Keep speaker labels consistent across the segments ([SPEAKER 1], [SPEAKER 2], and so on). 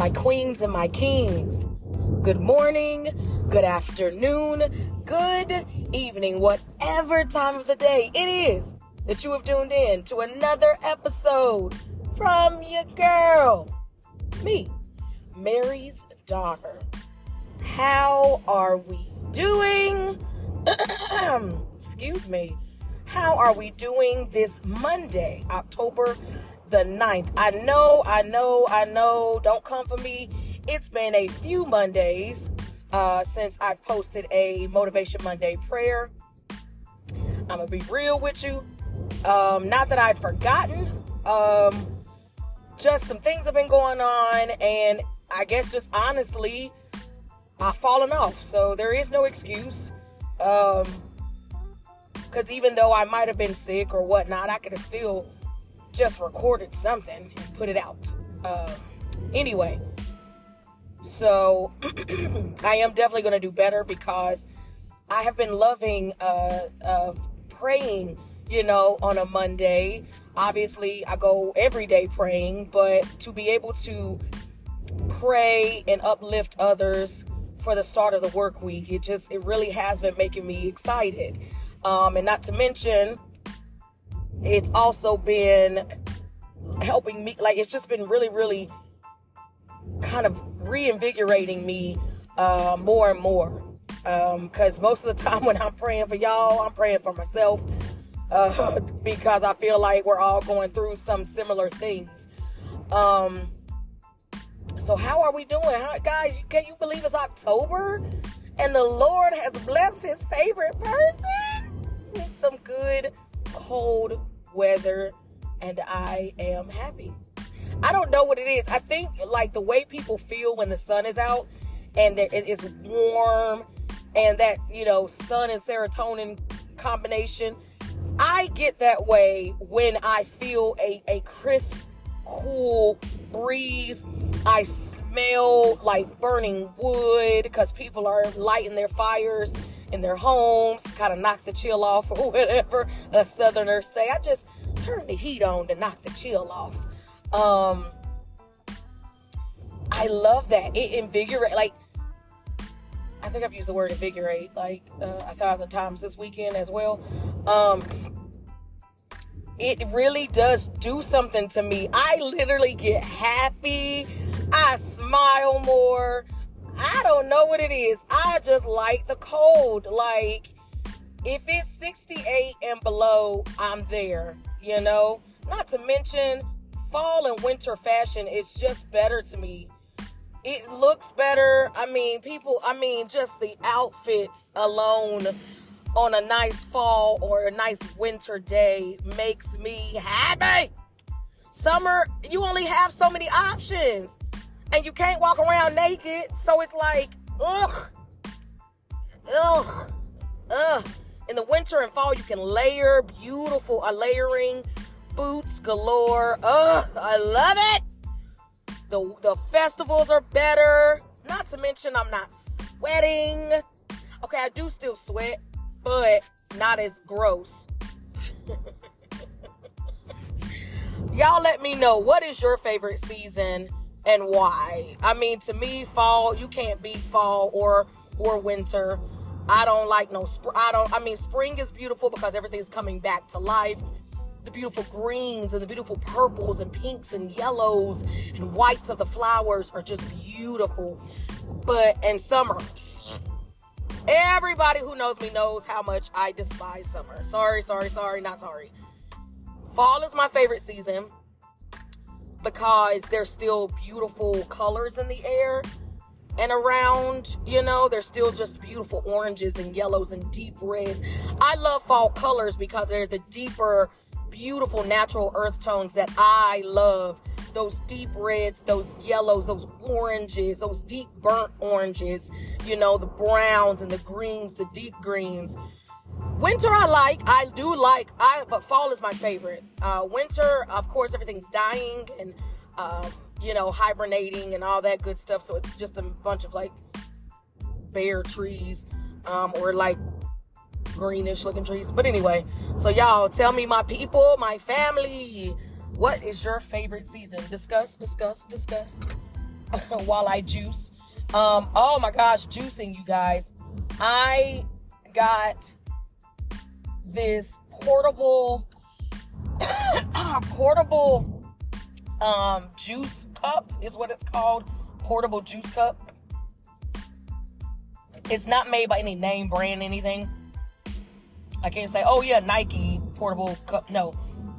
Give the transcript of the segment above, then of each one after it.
[SPEAKER 1] my queens and my kings. Good morning, good afternoon, good evening, whatever time of the day it is that you have tuned in to another episode from your girl, me, Mary's daughter. How are we doing? Excuse me. How are we doing this Monday, October the 9th? I know, I know, I know. Don't come for me. It's been a few Mondays uh, since I've posted a Motivation Monday prayer. I'm going to be real with you. Um, not that I've forgotten. Um, just some things have been going on, and I guess just honestly, I've fallen off. So there is no excuse. Um, because even though I might have been sick or whatnot, I could have still just recorded something and put it out. Uh, anyway, so I am definitely going to do better because I have been loving uh, uh, praying, you know, on a Monday. Obviously, I go every day praying, but to be able to pray and uplift others for the start of the work week, it just, it really has been making me excited. Um, and not to mention, it's also been helping me, like, it's just been really, really kind of reinvigorating me uh, more and more. Because um, most of the time when I'm praying for y'all, I'm praying for myself uh, because I feel like we're all going through some similar things. Um, so how are we doing, how, guys? Can you believe it's October and the Lord has blessed His favorite person with some good cold weather, and I am happy. I don't know what it is. I think like the way people feel when the sun is out and it is warm and that, you know, sun and serotonin combination. I get that way when I feel a, a crisp, cool breeze. I smell like burning wood because people are lighting their fires in their homes, kind of knock the chill off or whatever a southerner say. I just turn the heat on to knock the chill off. Um, I love that. It invigorate like I think I've used the word invigorate like uh, a thousand times this weekend as well. Um, it really does do something to me. I literally get happy. I smile more. I don't know what it is. I just like the cold. Like if it's 68 and below, I'm there, you know? Not to mention fall and winter fashion is just better to me. It looks better. I mean, people, I mean, just the outfits alone on a nice fall or a nice winter day makes me happy. Summer, you only have so many options and you can't walk around naked. So it's like, ugh, ugh, ugh. In the winter and fall, you can layer beautiful, a layering boots galore. Oh, I love it. The, the festivals are better. Not to mention, I'm not sweating. Okay, I do still sweat, but not as gross. Y'all let me know what is your favorite season and why. I mean, to me, fall, you can't beat fall or or winter. I don't like no spring. I don't I mean, spring is beautiful because everything's coming back to life the beautiful greens and the beautiful purples and pinks and yellows and whites of the flowers are just beautiful. But in summer, everybody who knows me knows how much I despise summer. Sorry, sorry, sorry, not sorry. Fall is my favorite season because there's still beautiful colors in the air and around, you know, there's still just beautiful oranges and yellows and deep reds. I love fall colors because they're the deeper beautiful natural earth tones that I love. Those deep reds, those yellows, those oranges, those deep burnt oranges, you know, the browns and the greens, the deep greens. Winter I like, I do like, I but fall is my favorite. Uh, winter, of course, everything's dying and um, you know hibernating and all that good stuff. So it's just a bunch of like bare trees um, or like greenish looking trees. But anyway, so y'all tell me, my people, my family, what is your favorite season? Discuss, discuss, discuss. while I juice. Um, oh my gosh, juicing, you guys. I got this portable portable um juice cup is what it's called. Portable juice cup. It's not made by any name brand anything. I can't say, oh yeah, Nike portable cup. No.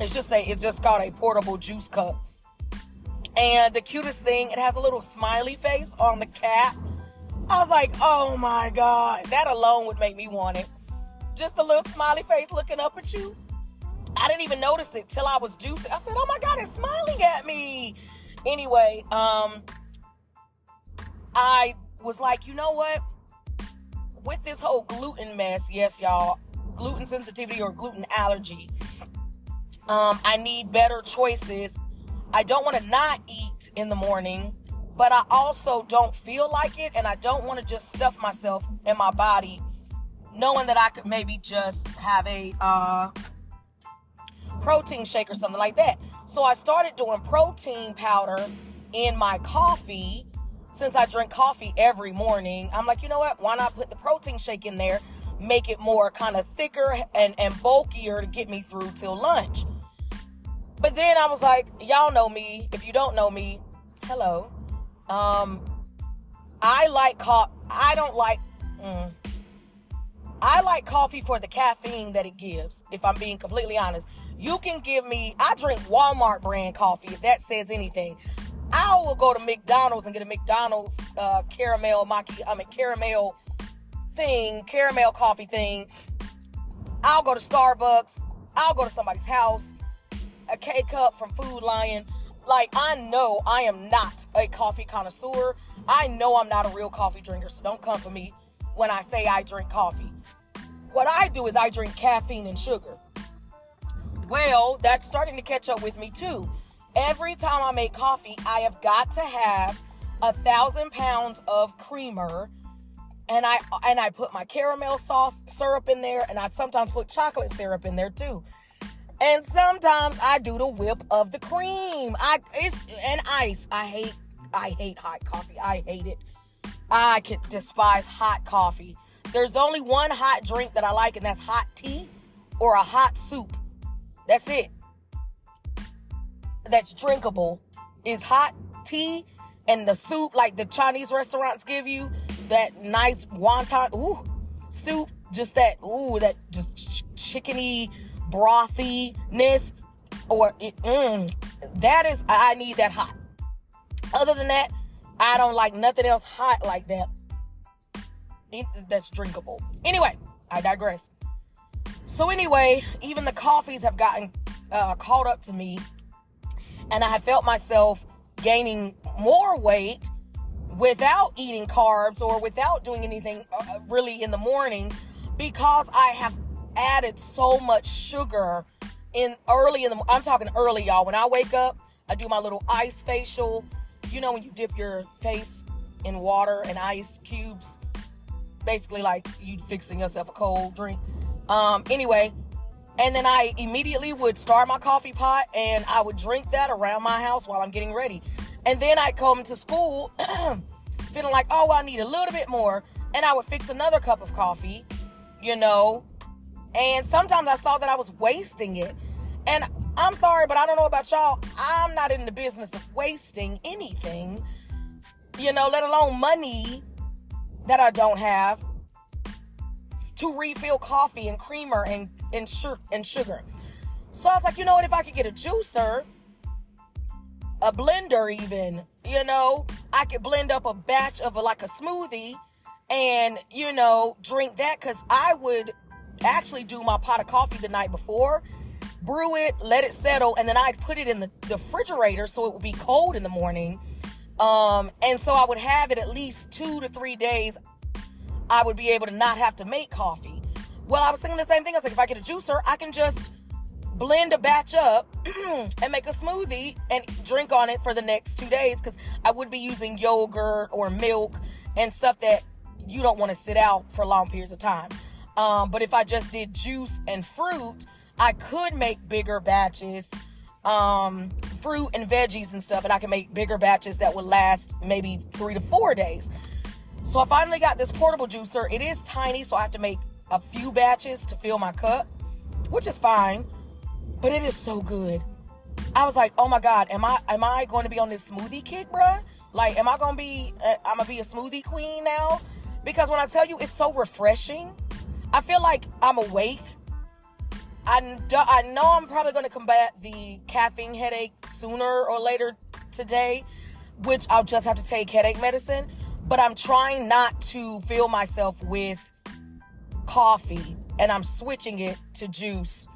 [SPEAKER 1] It's just a it's just called a portable juice cup. And the cutest thing, it has a little smiley face on the cap. I was like, oh my God, that alone would make me want it. Just a little smiley face looking up at you. I didn't even notice it till I was juicing. I said, oh my God, it's smiling at me. Anyway, um, I was like, you know what? With this whole gluten mess, yes, y'all, gluten sensitivity or gluten allergy, um, I need better choices. I don't want to not eat in the morning, but I also don't feel like it, and I don't want to just stuff myself in my body, knowing that I could maybe just have a uh, protein shake or something like that. So I started doing protein powder in my coffee since I drink coffee every morning. I'm like, you know what? Why not put the protein shake in there, make it more kind of thicker and, and bulkier to get me through till lunch? But then I was like, y'all know me. If you don't know me, hello. Um, I like coffee. I don't like. Mm, I like coffee for the caffeine that it gives. If I'm being completely honest, you can give me. I drink Walmart brand coffee. If that says anything, I will go to McDonald's and get a McDonald's uh, caramel maki. I mean caramel thing, caramel coffee thing. I'll go to Starbucks. I'll go to somebody's house a K cup from Food Lion. Like, I know I am not a coffee connoisseur. I know I'm not a real coffee drinker, so don't come for me when I say I drink coffee. What I do is I drink caffeine and sugar. Well, that's starting to catch up with me too. Every time I make coffee, I have got to have a thousand pounds of creamer and I and I put my caramel sauce syrup in there and I sometimes put chocolate syrup in there too. And sometimes I do the whip of the cream. I it's and ice. I hate I hate hot coffee. I hate it. I can despise hot coffee. There's only one hot drink that I like, and that's hot tea or a hot soup. That's it. That's drinkable. Is hot tea and the soup like the Chinese restaurants give you that nice wonton ooh soup, just that ooh that just ch- chickeny brothiness or it, mm, that is I need that hot. Other than that, I don't like nothing else hot like that. That's drinkable. Anyway, I digress. So anyway, even the coffees have gotten uh, caught up to me, and I have felt myself gaining more weight without eating carbs or without doing anything uh, really in the morning because I have added so much sugar in early in the I'm talking early y'all when I wake up I do my little ice facial you know when you dip your face in water and ice cubes basically like you fixing yourself a cold drink. Um anyway and then I immediately would start my coffee pot and I would drink that around my house while I'm getting ready. And then I'd come to school feeling like oh I need a little bit more. And I would fix another cup of coffee you know? And sometimes I saw that I was wasting it. And I'm sorry, but I don't know about y'all. I'm not in the business of wasting anything, you know, let alone money that I don't have to refill coffee and creamer and, and, and sugar. So I was like, you know what? If I could get a juicer, a blender, even, you know, I could blend up a batch of a, like a smoothie and, you know, drink that because I would actually do my pot of coffee the night before, brew it, let it settle, and then I'd put it in the, the refrigerator so it would be cold in the morning. Um, and so I would have it at least two to three days. I would be able to not have to make coffee. Well, I was thinking the same thing. I was like, if I get a juicer, I can just blend a batch up and make a smoothie and drink on it for the next two days because I would be using yogurt or milk and stuff that you don't want to sit out for long periods of time. Um, but if I just did juice and fruit, I could make bigger batches um, fruit and veggies and stuff, and I can make bigger batches that would last maybe three to four days. So I finally got this portable juicer. It is tiny, so I have to make a few batches to fill my cup, which is fine, but it is so good. I was like, oh my god, am I am I going to be on this smoothie kick, bruh? Like, am I gonna be? Uh, I'm gonna be a smoothie queen now? Because when I tell you, it's so refreshing. I feel like I'm awake. I, I know I'm probably going to combat the caffeine headache sooner or later today, which I'll just have to take headache medicine. But I'm trying not to fill myself with coffee and I'm switching it to juice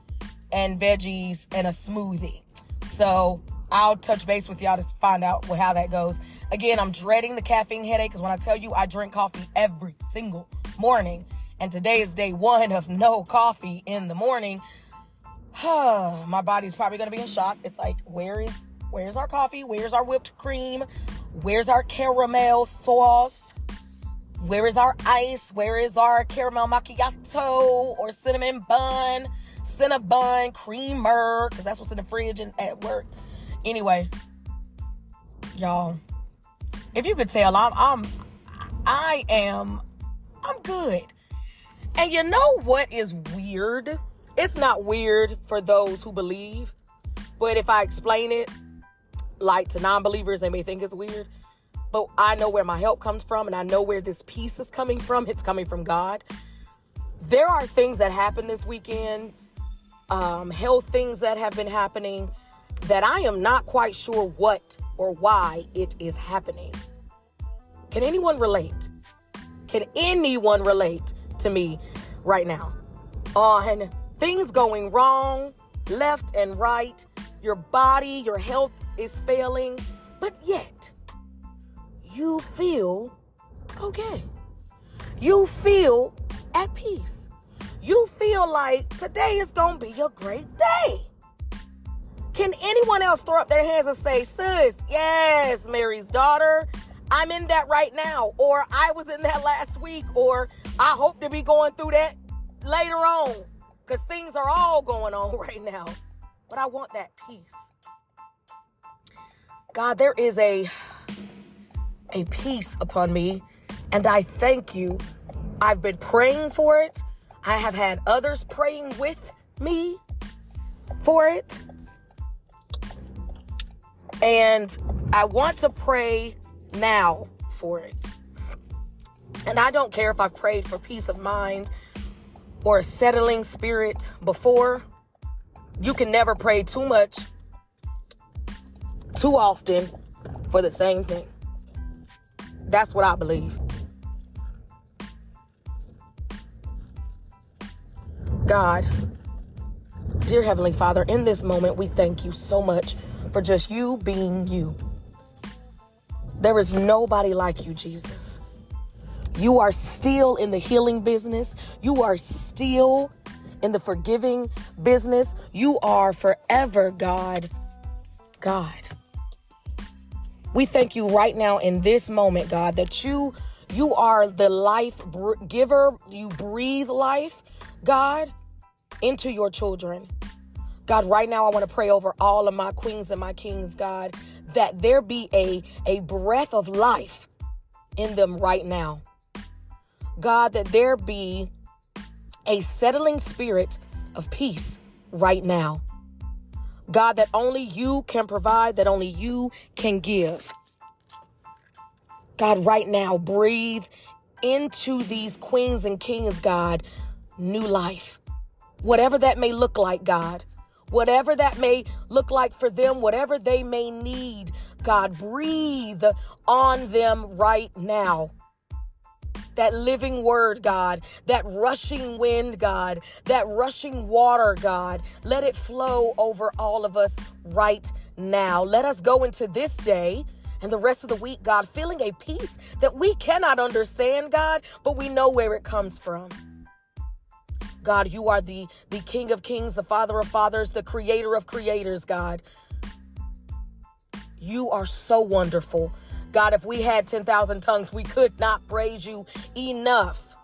[SPEAKER 1] and veggies and a smoothie. So I'll touch base with y'all to find out how that goes. Again, I'm dreading the caffeine headache because when I tell you I drink coffee every single morning, and today is day one of no coffee in the morning, my body's probably gonna be in shock. It's like, where is where's our coffee? Where's our whipped cream? Where's our caramel sauce? Where is our ice? Where is our caramel macchiato or cinnamon bun? Cinnabon creamer, because that's what's in the fridge and at work. Anyway, y'all, if you could tell, I'm I'm I am I'm good. And you know what is weird? It's not weird for those who believe, but if I explain it like to non-believers, they may think it's weird. But I know where my help comes from and I know where this peace is coming from. It's coming from God. There are things that happen this weekend, um, health things that have been happening that I am not quite sure what or why it is happening. Can anyone relate? Can anyone relate to me right now on things going wrong, left and right? Your body, your health is failing, but yet you feel okay. You feel at peace. You feel like today is going to be a great day. Can anyone else throw up their hands and say, sis, yes, Mary's daughter, I'm in that right now, or I was in that last week, or I hope to be going through that later on, because things are all going on right now. But I want that peace. God, there is a a peace upon me, and I thank you. I've been praying for it. I have had others praying with me for it. And I want to pray now for it. And I don't care if I've prayed for peace of mind or a settling spirit before. You can never pray too much, too often for the same thing. That's what I believe. God, dear Heavenly Father, in this moment, we thank you so much for just you being you. There is nobody like you, Jesus. You are still in the healing business. You are still in the forgiving business. You are forever, God. God. We thank you right now in this moment, God, that you you are the life giver. You breathe life, God, into your children. God, right now I want to pray over all of my queens and my kings, God, that there be a, a breath of life in them right now. God, that there be a settling spirit of peace right now. God, that only you can provide, that only you can give. God, right now, breathe into these queens and kings, God, new life. Whatever that may look like, God whatever that may look like for them, whatever they may need. God, breathe on them right now. That living word, God, that rushing wind, God, that rushing water, God, let it flow over all of us right now. Let us go into this day and the rest of the week, God, feeling a peace that we cannot understand, God, but we know where it comes from. God, you are the, the King of Kings, the Father of Fathers, the Creator of Creators, God. You are so wonderful. God, if we had 10,000 tongues, we could not praise you enough.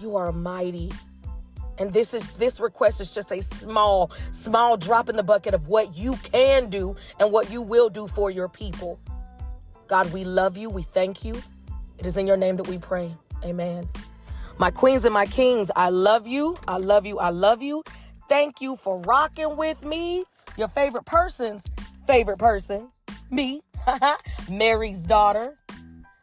[SPEAKER 1] You are mighty. And this is this request is just a small, small drop in the bucket of what you can do and what you will do for your people. God, we love you. We thank you. It is in your name that we pray. Amen. My queens and my kings, I love you. I love you. I love you. Thank you for rocking with me. Your favorite person's favorite person, me, Mary's daughter.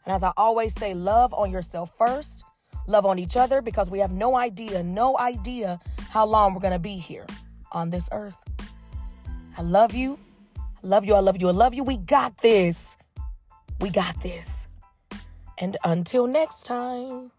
[SPEAKER 1] And as I always say, love on yourself first love on each other because we have no idea, no idea how long we're going to be here on this earth. I love you. I love you. I love you. I love you. We got this. We got this. And until next time.